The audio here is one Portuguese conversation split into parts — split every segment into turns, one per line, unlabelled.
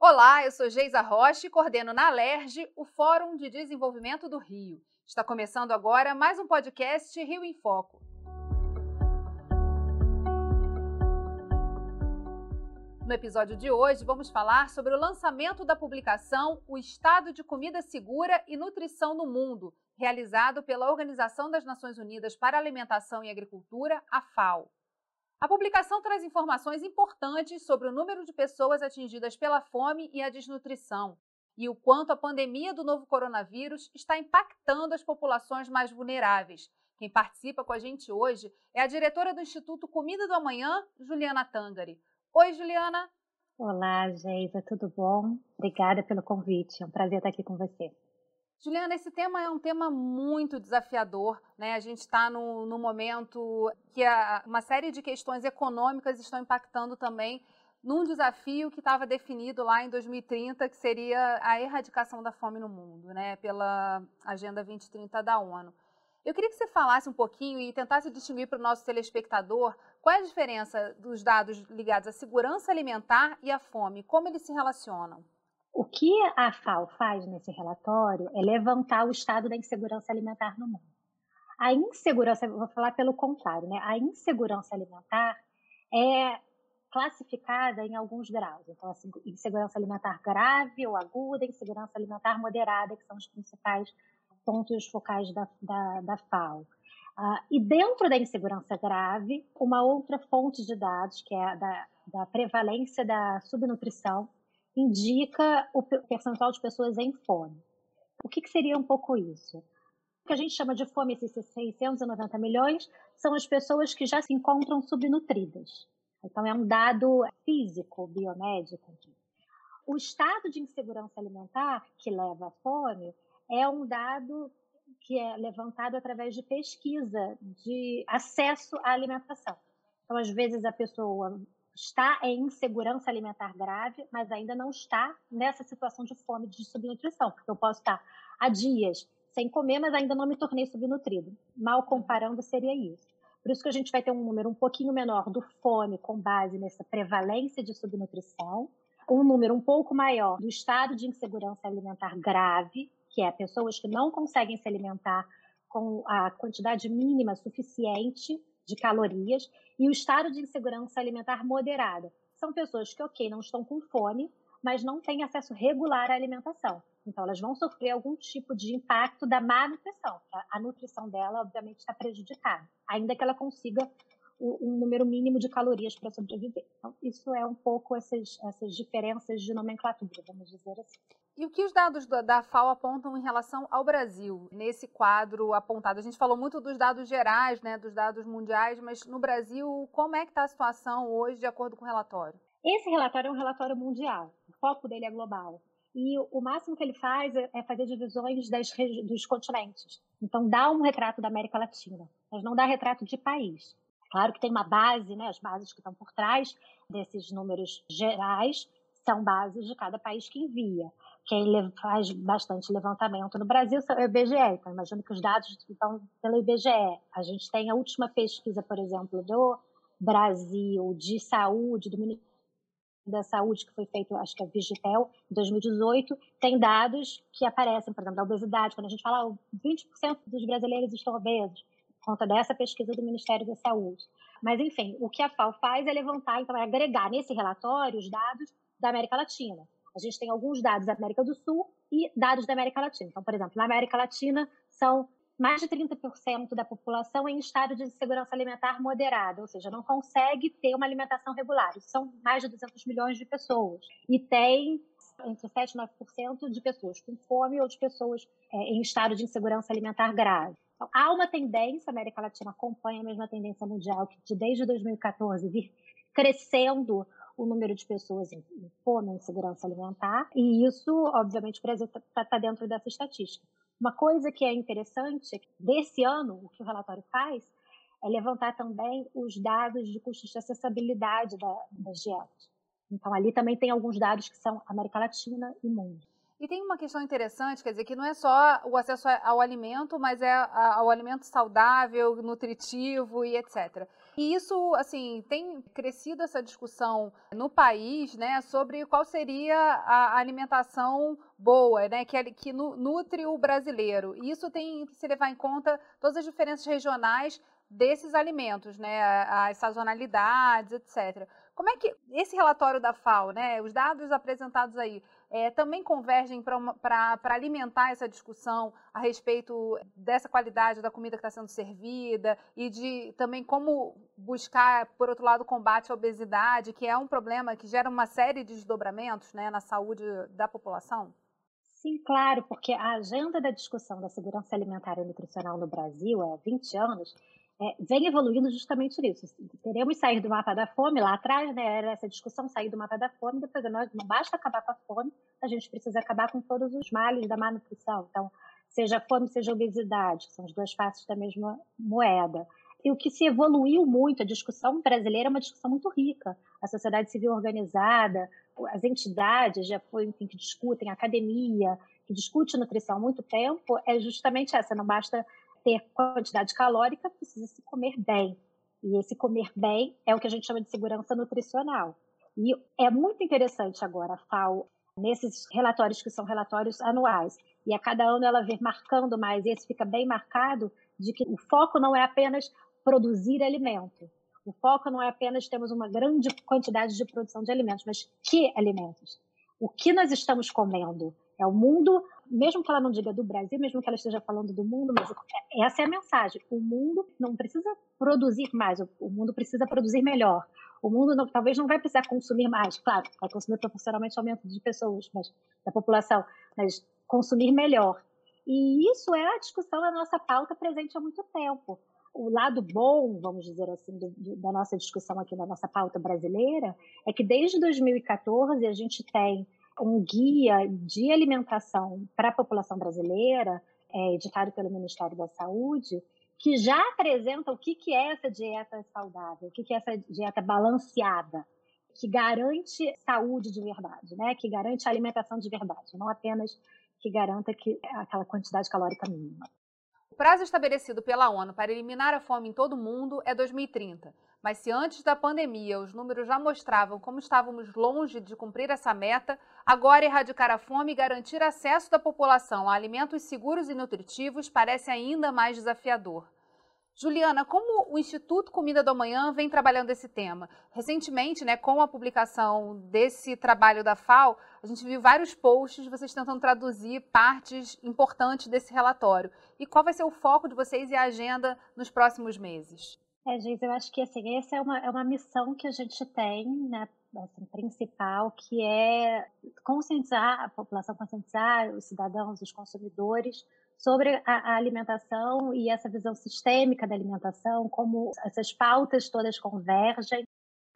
Olá, eu sou Geisa Rocha e coordeno na LERJ o Fórum de Desenvolvimento do Rio. Está começando agora mais um podcast Rio em Foco. No episódio de hoje, vamos falar sobre o lançamento da publicação O Estado de Comida Segura e Nutrição no Mundo, realizado pela Organização das Nações Unidas para Alimentação e Agricultura, a FAO. A publicação traz informações importantes sobre o número de pessoas atingidas pela fome e a desnutrição e o quanto a pandemia do novo coronavírus está impactando as populações mais vulneráveis. Quem participa com a gente hoje é a diretora do Instituto Comida do Amanhã, Juliana Tangari. Oi, Juliana.
Olá, Geisa, tudo bom? Obrigada pelo convite. É um prazer estar aqui com você.
Juliana, esse tema é um tema muito desafiador. Né? A gente está no, no, momento que a, uma série de questões econômicas estão impactando também num desafio que estava definido lá em 2030, que seria a erradicação da fome no mundo, né? pela Agenda 2030 da ONU. Eu queria que você falasse um pouquinho e tentasse distinguir para o nosso telespectador qual é a diferença dos dados ligados à segurança alimentar e à fome, como eles se relacionam.
O que a FAO faz nesse relatório é levantar o estado da insegurança alimentar no mundo. A insegurança, vou falar pelo contrário, né? A insegurança alimentar é classificada em alguns graus. Então, assim, insegurança alimentar grave ou aguda, insegurança alimentar moderada, que são os principais pontos focais da, da, da FAO. Uh, e dentro da insegurança grave, uma outra fonte de dados, que é a da, da prevalência da subnutrição, indica o percentual de pessoas em fome. O que, que seria um pouco isso? O que a gente chama de fome, esses 690 milhões, são as pessoas que já se encontram subnutridas. Então, é um dado físico, biomédico. O estado de insegurança alimentar que leva à fome é um dado que é levantado através de pesquisa de acesso à alimentação. Então, às vezes, a pessoa está em insegurança alimentar grave, mas ainda não está nessa situação de fome, de subnutrição, porque eu posso estar há dias sem comer, mas ainda não me tornei subnutrido. Mal comparando, seria isso. Por isso que a gente vai ter um número um pouquinho menor do fome com base nessa prevalência de subnutrição, um número um pouco maior do estado de insegurança alimentar grave, que é pessoas que não conseguem se alimentar com a quantidade mínima suficiente de calorias e o estado de insegurança alimentar moderada. São pessoas que, ok, não estão com fome, mas não têm acesso regular à alimentação. Então, elas vão sofrer algum tipo de impacto da má nutrição. A nutrição dela, obviamente, está prejudicada, ainda que ela consiga um número mínimo de calorias para sobreviver. Então, isso é um pouco essas, essas diferenças de nomenclatura, vamos dizer assim.
E o que os dados da FAO apontam em relação ao Brasil, nesse quadro apontado? A gente falou muito dos dados gerais, né, dos dados mundiais, mas no Brasil, como é que está a situação hoje, de acordo com o relatório?
Esse relatório é um relatório mundial, o foco dele é global. E o máximo que ele faz é, é fazer divisões das, dos continentes. Então, dá um retrato da América Latina, mas não dá retrato de país. Claro que tem uma base, né, as bases que estão por trás desses números gerais são bases de cada país que envia. Quem faz bastante levantamento no Brasil é o IBGE, então imagino que os dados estão pelo IBGE. A gente tem a última pesquisa, por exemplo, do Brasil de saúde, do Ministério da Saúde, que foi feito, acho que é Vigitel, em 2018, tem dados que aparecem, por exemplo, da obesidade. Quando a gente fala, 20% dos brasileiros estão obesos conta dessa pesquisa do Ministério da Saúde. Mas, enfim, o que a FAO faz é levantar, então, é agregar nesse relatório os dados da América Latina. A gente tem alguns dados da América do Sul e dados da América Latina. Então, por exemplo, na América Latina são mais de 30% da população em estado de insegurança alimentar moderada, ou seja, não consegue ter uma alimentação regular. Isso são mais de 200 milhões de pessoas. E tem entre 7 e 9% de pessoas com fome ou de pessoas é, em estado de insegurança alimentar grave. Então, há uma tendência, a América Latina acompanha a mesma tendência mundial, que de, desde 2014 vir crescendo o número de pessoas em fome, em segurança alimentar, e isso, obviamente, o Brasil está tá dentro dessa estatística. Uma coisa que é interessante desse ano, o que o relatório faz, é levantar também os dados de custos de acessibilidade da, das dietas. Então, ali também tem alguns dados que são América Latina e mundo.
E tem uma questão interessante, quer dizer, que não é só o acesso ao alimento, mas é ao alimento saudável, nutritivo e etc. E isso, assim, tem crescido essa discussão no país, né, sobre qual seria a alimentação boa, né, que, que nutre o brasileiro. E isso tem que se levar em conta todas as diferenças regionais desses alimentos, né, as sazonalidades, etc. Como é que esse relatório da FAO, né, os dados apresentados aí, é, também convergem para alimentar essa discussão a respeito dessa qualidade da comida que está sendo servida e de também como buscar, por outro lado, o combate à obesidade, que é um problema que gera uma série de desdobramentos né, na saúde da população?
Sim, claro, porque a agenda da discussão da segurança alimentar e nutricional no Brasil há 20 anos é, vem evoluindo justamente nisso. Teremos sair do mapa da fome, lá atrás né, era essa discussão, sair do mapa da fome, depois nós, não basta acabar com a fome, a gente precisa acabar com todos os males da má nutrição. Então, seja fome, seja obesidade, são as duas faces da mesma moeda. E o que se evoluiu muito, a discussão brasileira é uma discussão muito rica. A sociedade civil organizada, as entidades já foi, enfim, que discutem, a academia, que discute nutrição há muito tempo, é justamente essa, não basta ter quantidade calórica, precisa se comer bem. E esse comer bem é o que a gente chama de segurança nutricional. E é muito interessante agora a FAO, nesses relatórios que são relatórios anuais, e a cada ano ela vem marcando mais, e esse fica bem marcado, de que o foco não é apenas produzir alimento. O foco não é apenas termos uma grande quantidade de produção de alimentos, mas que alimentos? O que nós estamos comendo? É o mundo mesmo que ela não diga do Brasil, mesmo que ela esteja falando do mundo, mas essa é a mensagem. O mundo não precisa produzir mais, o mundo precisa produzir melhor. O mundo não, talvez não vai precisar consumir mais, claro, vai consumir proporcionalmente aumento de pessoas, mas da população, mas consumir melhor. E isso é a discussão da nossa pauta presente há muito tempo. O lado bom, vamos dizer assim, do, do, da nossa discussão aqui na nossa pauta brasileira é que desde 2014 a gente tem um guia de alimentação para a população brasileira, é, editado pelo Ministério da Saúde, que já apresenta o que, que é essa dieta saudável, o que, que é essa dieta balanceada, que garante saúde de verdade, né? que garante alimentação de verdade, não apenas que garanta que aquela quantidade calórica mínima.
Prazo estabelecido pela ONU para eliminar a fome em todo o mundo é 2030. Mas se antes da pandemia os números já mostravam como estávamos longe de cumprir essa meta, agora erradicar a fome e garantir acesso da população a alimentos seguros e nutritivos parece ainda mais desafiador. Juliana, como o Instituto Comida do Amanhã vem trabalhando esse tema? Recentemente, né, com a publicação desse trabalho da FAO, a gente viu vários posts vocês tentando traduzir partes importantes desse relatório. E qual vai ser o foco de vocês e a agenda nos próximos meses?
É, Geis, eu acho que assim, essa é uma, é uma missão que a gente tem, né, assim, principal, que é conscientizar a população, conscientizar os cidadãos, os consumidores sobre a, alimentação e essa visão sistêmica da alimentação, como essas pautas todas convergem.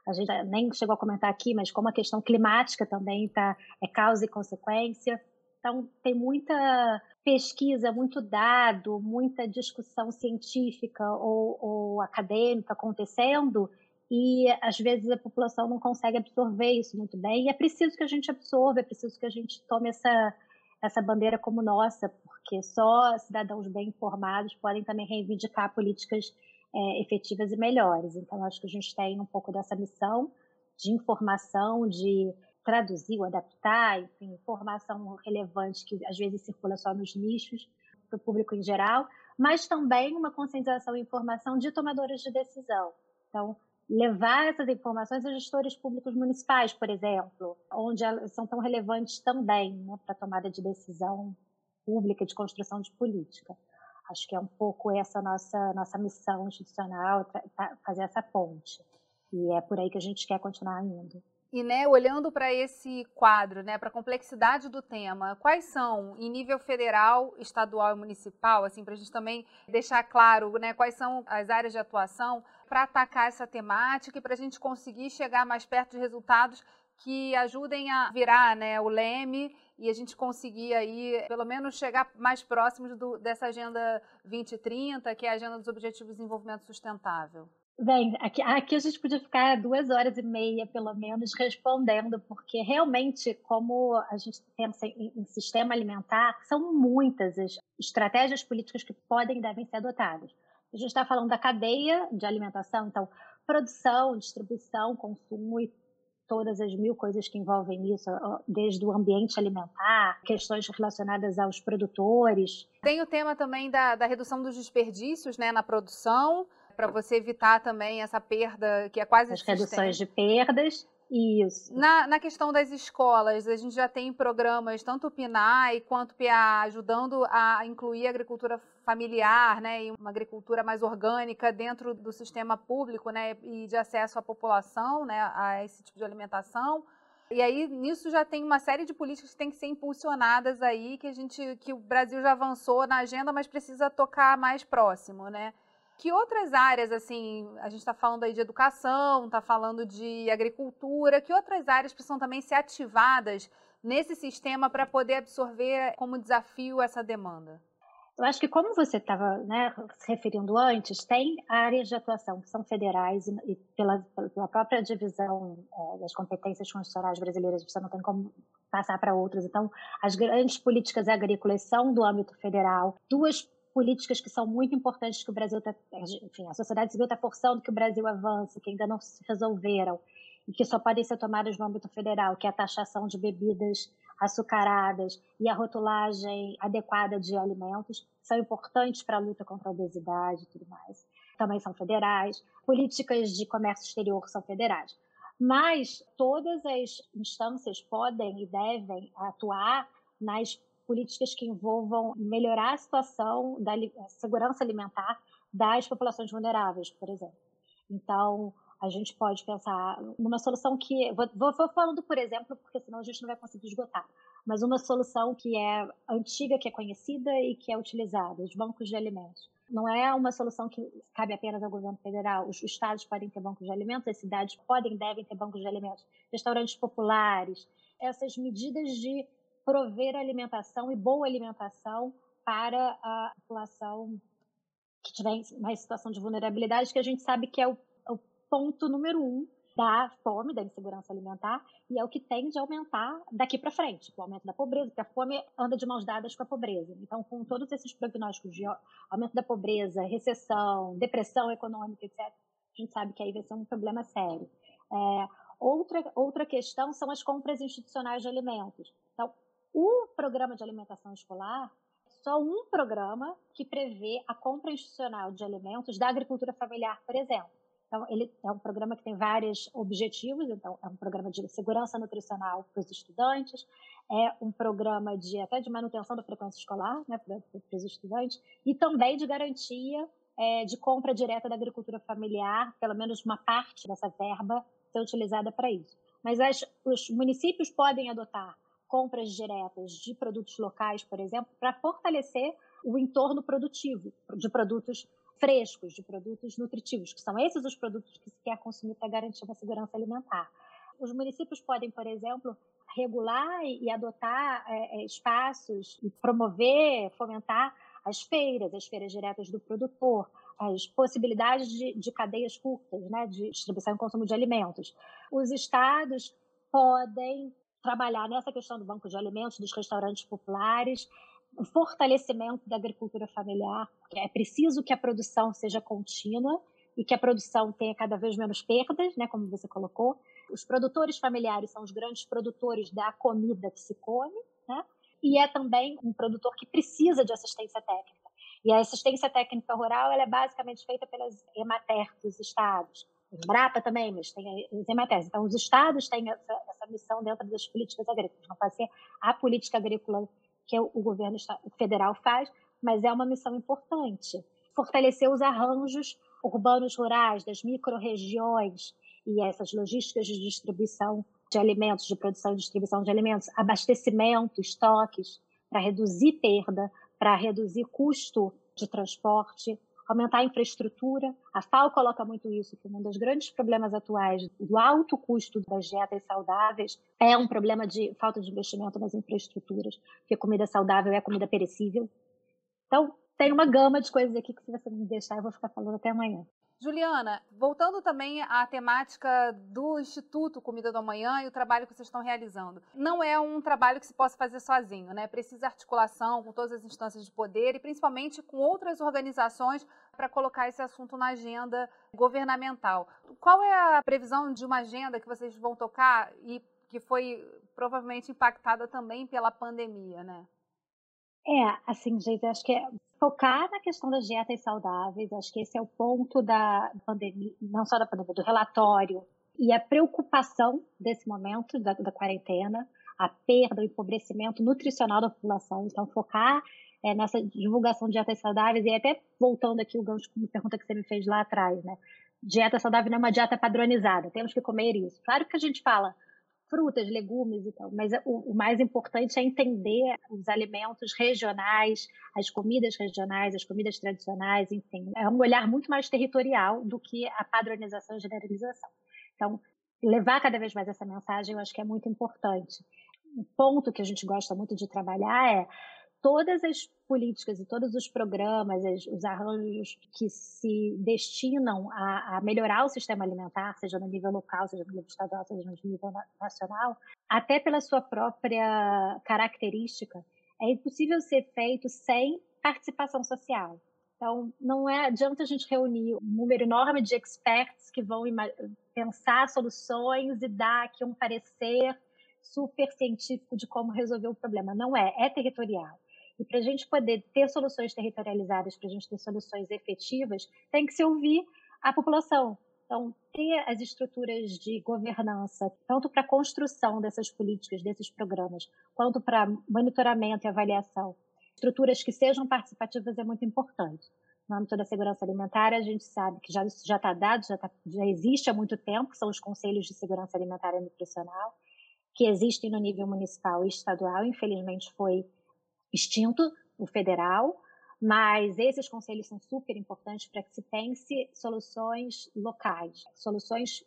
A gente nem chegou a comentar aqui, mas como a questão climática também tá, é causa e consequência. Então, tem muita pesquisa, muito dado, muita discussão científica ou, ou, acadêmica acontecendo e às vezes a população não consegue absorver isso muito bem e é preciso que a gente absorva, é preciso que a gente tome essa, essa bandeira como nossa, porque só cidadãos bem informados podem também reivindicar políticas é, efetivas e melhores. Então, acho que a gente tem um pouco dessa missão de informação, de traduzir ou adaptar, enfim, informação relevante que às vezes circula só nos nichos para o público em geral, mas também uma conscientização e informação de tomadores de decisão. Então, levar essas informações a gestores públicos municipais, por exemplo, onde elas são tão relevantes também né, para a tomada de decisão pública, de construção de política. Acho que é um pouco essa nossa nossa missão institucional, fazer essa ponte. E é por aí que a gente quer continuar indo.
E, né, olhando para esse quadro, né, para a complexidade do tema, quais são, em nível federal, estadual e municipal, assim, para a gente também deixar claro, né, quais são as áreas de atuação para atacar essa temática e para a gente conseguir chegar mais perto de resultados que ajudem a virar, né, o leme e a gente conseguir aí, pelo menos, chegar mais próximos do, dessa Agenda 2030, que é a Agenda dos Objetivos de Desenvolvimento Sustentável.
Bem, aqui, aqui, a gente podia ficar duas horas e meia, pelo menos, respondendo, porque realmente, como a gente pensa em, em sistema alimentar, são muitas as estratégias políticas que podem e devem ser adotadas. A gente está falando da cadeia de alimentação, então, produção, distribuição, consumo e todas as mil coisas que envolvem isso, desde o ambiente alimentar, questões relacionadas aos produtores.
Tem o tema também da, da redução dos desperdícios né, na produção, para você evitar também essa perda que é quase
as reduções de perdas isso.
Na, na questão das escolas, a gente já tem programas, tanto o PNAE quanto o PA, ajudando a incluir a agricultura familiar, né, e uma agricultura mais orgânica dentro do sistema público, né, e de acesso à população, né, a esse tipo de alimentação. E aí nisso já tem uma série de políticas que têm que ser impulsionadas aí, que a gente, que o Brasil já avançou na agenda, mas precisa tocar mais próximo, né? Que outras áreas, assim, a gente está falando aí de educação, está falando de agricultura, que outras áreas precisam também ser ativadas nesse sistema para poder absorver como desafio essa demanda?
Eu acho que, como você estava né, se referindo antes, tem áreas de atuação que são federais e, pela, pela, própria divisão é, das competências constitucionais brasileiras, você não tem como passar para outras. Então, as grandes políticas agrícolas são do âmbito federal. Duas políticas que são muito importantes que o Brasil está, enfim, a sociedade civil está forçando que o Brasil avance, que ainda não se resolveram e que só podem ser tomadas no âmbito federal, que é a taxação de bebidas açucaradas e a rotulagem adequada de alimentos, são importantes para a luta contra a obesidade e tudo mais. Também são federais. Políticas de comércio exterior são federais. Mas todas as instâncias podem e devem atuar nas políticas que envolvam melhorar a situação da segurança alimentar das populações vulneráveis, por exemplo. Então, a gente pode pensar numa solução que. Vou, vou, falando por exemplo, porque senão a gente não vai conseguir esgotar. Mas uma solução que é antiga, que é conhecida e que é utilizada, os bancos de alimentos. Não é uma solução que cabe apenas ao governo federal. Os estados podem ter bancos de alimentos, as cidades podem devem ter bancos de alimentos, restaurantes populares. Essas medidas de prover alimentação e boa alimentação para a população que estiver em mais situação de vulnerabilidade, que a gente sabe que é o, o ponto número um da fome, da insegurança alimentar, e é o que tende a aumentar daqui para frente, o aumento da pobreza, porque a fome anda de mãos dadas com a pobreza. Então, com todos esses prognósticos de aumento da pobreza, recessão, depressão econômica, etc., a gente sabe que aí vai ser um problema sério. É, outra, outra questão são as compras institucionais de alimentos. Então, o programa de alimentação escolar é só um programa que prevê a compra institucional de alimentos da agricultura familiar, por exemplo. Então, ele é um programa que tem vários objetivos. Então, é um programa de segurança nutricional para os estudantes, é um programa de até de manutenção da frequência escolar, né, para, para os estudantes, e também de garantia é, de compra direta da agricultura familiar, pelo menos uma parte dessa verba ser utilizada para isso. Mas as, os municípios podem adotar compras diretas de produtos locais, por exemplo, para fortalecer o entorno produtivo de produtos frescos, de produtos nutritivos, que são esses os produtos que se quer consumir para garantir uma segurança alimentar. Os municípios podem, por exemplo, regular e adotar é, é, espaços e promover, fomentar as feiras, as feiras diretas do produtor, as possibilidades de, de cadeias curtas, né, de distribuição e consumo de alimentos. Os estados podem trabalhar nessa questão do banco de alimentos, dos restaurantes populares, o fortalecimento da agricultura familiar, porque é preciso que a produção seja contínua e que a produção tenha cada vez menos perdas, né, como você colocou. Os produtores familiares são os grandes produtores da comida que se come, né? E é também um produtor que precisa de assistência técnica. E a assistência técnica rural ela é basicamente feita pelas Emater dos estados. Brapa também, mas tem os Emater. Então, os estados têm essa, essa missão dentro das políticas agrícolas. Não pode ser a política agrícola que o governo federal faz, mas é uma missão importante. Fortalecer os arranjos urbanos rurais, das micro-regiões e essas logísticas de distribuição de alimentos, de produção e distribuição de alimentos, abastecimento, estoques, para reduzir perda, para reduzir custo de transporte, aumentar a infraestrutura. A FAO coloca muito isso, que um dos grandes problemas atuais do alto custo das dietas saudáveis é um problema de falta de investimento nas infraestruturas, porque comida saudável é comida perecível. Então, tem uma gama de coisas aqui que se você me deixar, eu vou ficar falando até amanhã.
Juliana, voltando também à temática do Instituto Comida do Amanhã e o trabalho que vocês estão realizando. Não é um trabalho que se possa fazer sozinho, né? Precisa articulação com todas as instâncias de poder e principalmente com outras organizações para colocar esse assunto na agenda governamental. Qual é a previsão de uma agenda que vocês vão tocar e que foi provavelmente impactada também pela pandemia, né?
É, assim, gente, acho que é focar na questão das dietas saudáveis, acho que esse é o ponto da pandemia, não só da pandemia, do relatório, e a preocupação desse momento da, da quarentena, a perda, o empobrecimento nutricional da população. Então, focar é, nessa divulgação de dietas saudáveis, e até voltando aqui o gancho com uma pergunta que você me fez lá atrás, né? Dieta saudável não é uma dieta padronizada, temos que comer isso. Claro que a gente fala, frutas, legumes e tal. Mas o, o, mais importante é entender os alimentos regionais, as comidas regionais, as comidas tradicionais, enfim. É um olhar muito mais territorial do que a padronização e generalização. Então, levar cada vez mais essa mensagem eu acho que é muito importante. Um ponto que a gente gosta muito de trabalhar é todas as políticas e todos os programas, os arranjos que se destinam a, a, melhorar o sistema alimentar, seja no nível local, seja no nível estadual, seja no nível nacional, até pela sua própria característica, é impossível ser feito sem participação social. Então, não é adianta a gente reunir um número enorme de experts que vão pensar soluções e dar aqui um parecer super científico de como resolver o problema. Não é, é territorial. E para a gente poder ter soluções territorializadas, para a gente ter soluções efetivas, tem que se ouvir a população. Então, ter as estruturas de governança, tanto para a construção dessas políticas, desses programas, quanto para monitoramento e avaliação, estruturas que sejam participativas é muito importante. No âmbito da segurança alimentar, a gente sabe que já já está dado, já, tá, já existe há muito tempo, que são os conselhos de segurança alimentar e nutricional, que existem no nível municipal e estadual. Infelizmente, foi extinto, o federal, mas esses conselhos são super importantes para que se pense soluções locais, soluções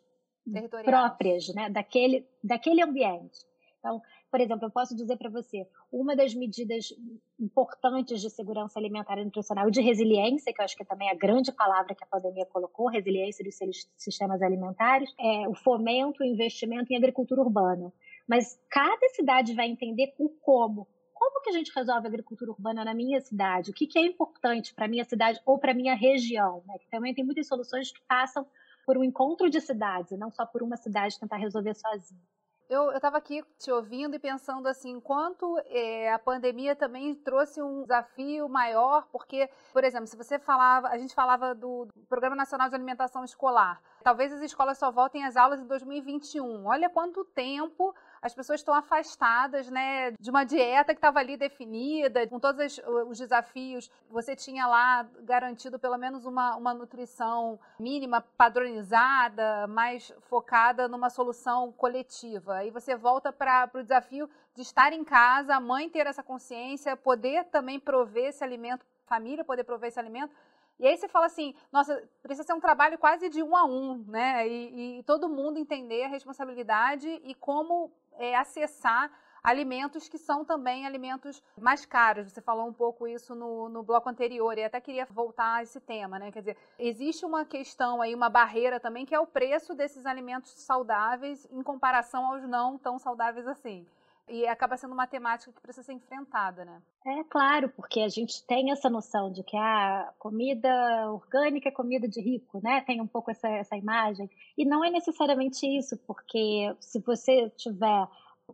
próprias né, daquele, daquele ambiente. Então, por exemplo, eu posso dizer para você, uma das medidas importantes de segurança alimentar e nutricional e de resiliência, que eu acho que também é a grande palavra que a pandemia colocou, resiliência dos sistemas alimentares, é o fomento, o investimento em agricultura urbana. Mas cada cidade vai entender o como, como que a gente resolve a agricultura urbana na minha cidade? O que, que é importante para a minha cidade ou para a minha região? Né? Que também tem muitas soluções que passam por um encontro de cidades, não só por uma cidade tentar resolver sozinha.
Eu estava aqui te ouvindo e pensando assim, quanto é, a pandemia também trouxe um desafio maior, porque, por exemplo, se você falava, a gente falava do, do Programa Nacional de Alimentação Escolar, talvez as escolas só voltem às aulas em 2021. Olha quanto tempo as pessoas estão afastadas né, de uma dieta que estava ali definida, com todos os desafios. Você tinha lá garantido pelo menos uma, uma nutrição mínima, padronizada, mais focada numa solução coletiva. Aí você volta para o desafio de estar em casa, a mãe ter essa consciência, poder também prover esse alimento, família poder prover esse alimento. E aí você fala assim, nossa, precisa ser um trabalho quase de um a um, né? E, e todo mundo entender a responsabilidade e como é, acessar alimentos que são também alimentos mais caros. Você falou um pouco isso no, no bloco anterior e até queria voltar a esse tema, né? Quer dizer, existe uma questão aí, uma barreira também, que é o preço desses alimentos saudáveis em comparação aos não tão saudáveis assim. E acaba sendo uma temática que precisa ser enfrentada, né?
É claro, porque a gente tem essa noção de que a comida orgânica é comida de rico, né? Tem um pouco essa, essa imagem. E não é necessariamente isso, porque se você tiver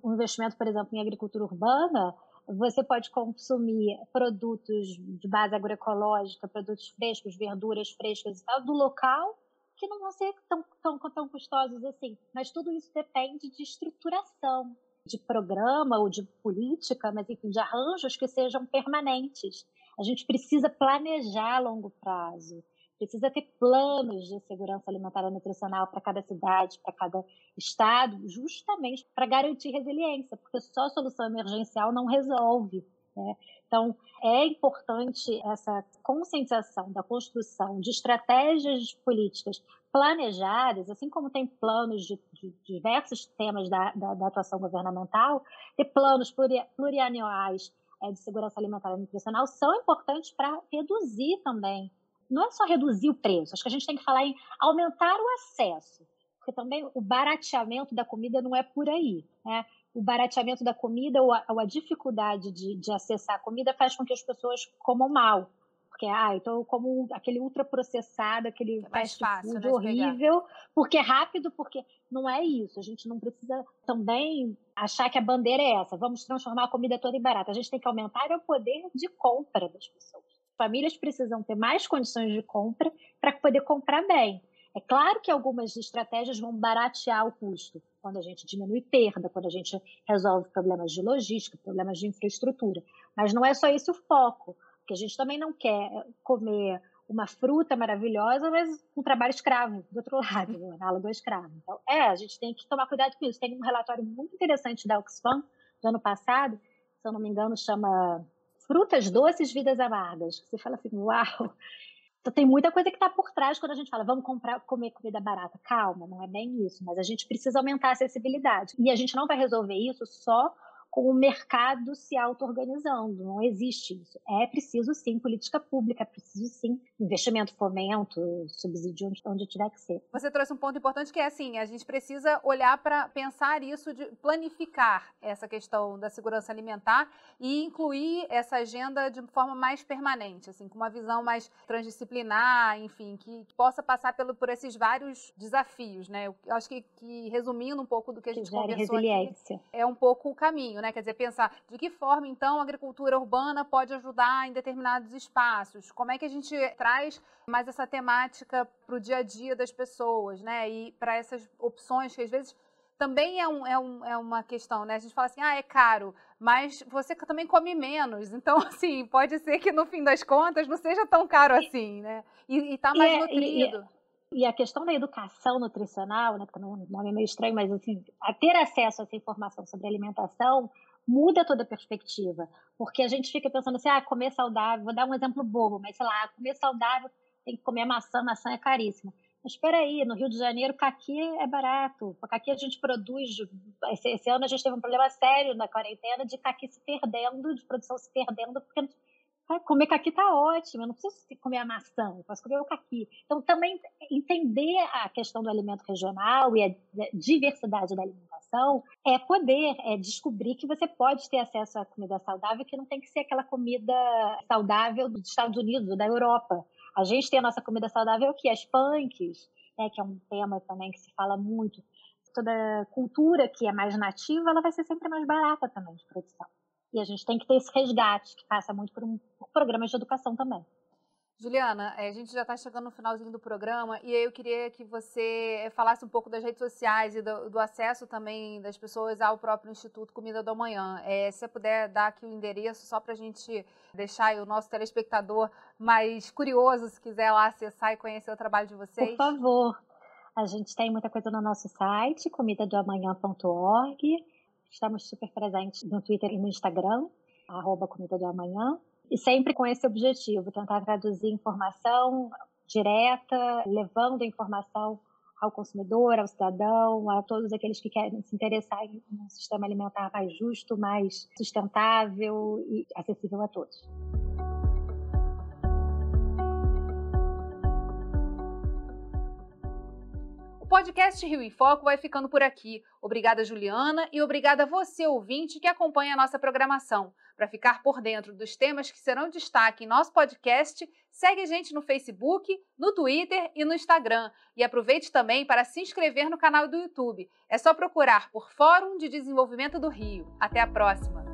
um investimento, por exemplo, em agricultura urbana, você pode consumir produtos de base agroecológica, produtos frescos, verduras frescas e tal, do local, que não vão ser tão, tão, tão custosos assim. Mas tudo isso depende de estruturação de programa ou de política, mas enfim, de arranjos que sejam permanentes. A gente precisa planejar a longo prazo, precisa ter planos de segurança alimentar e nutricional para cada cidade, para cada estado, justamente para garantir resiliência, porque só solução emergencial não resolve. Né? Então, é importante essa conscientização da construção de estratégias políticas planejadas, assim como tem planos de, de diversos temas da, da, da, atuação governamental, ter planos pluri, plurianuais é, de segurança alimentar e nutricional são importantes para reduzir também não é só reduzir o preço, acho que a gente tem que falar em aumentar o acesso, porque também o barateamento da comida não é por aí, né? O barateamento da comida ou a, ou a dificuldade de, de acessar a comida faz com que as pessoas comam mal, porque ah, então como aquele ultraprocessado, aquele é fast fácil, food né, horrível, porque é rápido, porque não é isso. A gente não precisa também achar que a bandeira é essa. Vamos transformar a comida toda em barata. A gente tem que aumentar o poder de compra das pessoas. Famílias precisam ter mais condições de compra para poder comprar bem. É claro que algumas estratégias vão baratear o custo, quando a gente diminui perda, quando a gente resolve problemas de logística, problemas de infraestrutura. Mas não é só esse o foco. Porque a gente também não quer comer uma fruta maravilhosa, mas um trabalho escravo do outro lado, né? análogo ao escravo. Então, é, a gente tem que tomar cuidado com isso. Tem um relatório muito interessante da Oxfam, do ano passado, se eu não me engano, chama Frutas Doces, Vidas Amargas. Você fala assim, uau! Então, tem muita coisa que está por trás quando a gente fala, vamos comprar, comer comida barata. Calma, não é bem isso, mas a gente precisa aumentar a acessibilidade. E a gente não vai resolver isso só com o mercado se auto-organizando. Não existe isso. É preciso sim política pública, é preciso sim investimento, fomento, subsídio onde tiver que ser.
Você trouxe um ponto importante que é assim, a gente precisa olhar para pensar isso, de planificar essa questão da segurança alimentar e incluir essa agenda de forma mais permanente, assim, com uma visão mais transdisciplinar, enfim, que, que possa passar pelo, por esses vários desafios, né? Eu acho que, que resumindo um pouco do que a gente que conversou aqui, é um pouco o caminho, né? Quer dizer, pensar de que forma, então, a agricultura urbana pode ajudar em determinados espaços, como é que a gente traz mais essa temática para o dia a dia das pessoas, né? E para essas opções que às vezes também é, um, é, um, é uma questão, né? A gente fala assim, ah, é caro, mas você também come menos. Então, assim, pode ser que no fim das contas não seja tão caro assim, né? E, está mais e é, nutrido.
E, e, a questão da educação nutricional, né, que também é um nome meio estranho, mas assim, a ter acesso a essa informação sobre alimentação muda toda a perspectiva. Porque a gente fica pensando assim, ah, comer saudável, vou dar um exemplo bobo, mas sei lá, comer saudável tem que comer maçã, maçã é caríssima. Mas espera aí, no Rio de Janeiro, caqui é barato. Caqui a gente produz. Esse, ano a gente teve um problema sério na quarentena de caqui se perdendo, de produção se perdendo, porque comer caqui tá ótimo, eu não preciso comer a maçã, eu posso comer o caqui. Então, também entender a questão do alimento regional e a diversidade da alimentação é poder, é descobrir que você pode ter acesso à comida saudável, que não tem que ser aquela comida saudável dos Estados Unidos ou da Europa. A gente tem a nossa comida saudável que as punks, né, que é um tema também que se fala muito. Toda cultura que é mais nativa, ela vai ser sempre mais barata também de produção. E a gente tem que ter esse resgate, que passa muito por, um, por programas de educação também.
Juliana, eh, a gente já está chegando no finalzinho do programa e aí eu queria que você falasse um pouco das redes sociais e do, do acesso também das pessoas ao próprio Instituto Comida do Amanhã. É, se você puder dar aqui o endereço só para a gente deixar o nosso telespectador mais curioso, se quiser lá acessar e conhecer o trabalho de vocês.
Por favor. A gente tem muita coisa no nosso site, comidadoamanhã.org. Estamos super presentes no Twitter e no Instagram, arroba Comida do Amanhã. E sempre com esse objetivo, tentar traduzir informação direta, levando a informação ao consumidor, ao cidadão, a todos aqueles que querem se interessar em um sistema alimentar mais justo, mais sustentável e acessível a todos.
Podcast Rio em Foco vai ficando por aqui. Obrigada, Juliana, e obrigada a você, ouvinte, que acompanha a nossa programação. Para ficar por dentro dos temas que serão destaque em nosso podcast, segue a gente no Facebook, no Twitter e no Instagram. E aproveite também para se inscrever no canal do YouTube. É só procurar por Fórum de Desenvolvimento do Rio. Até a próxima!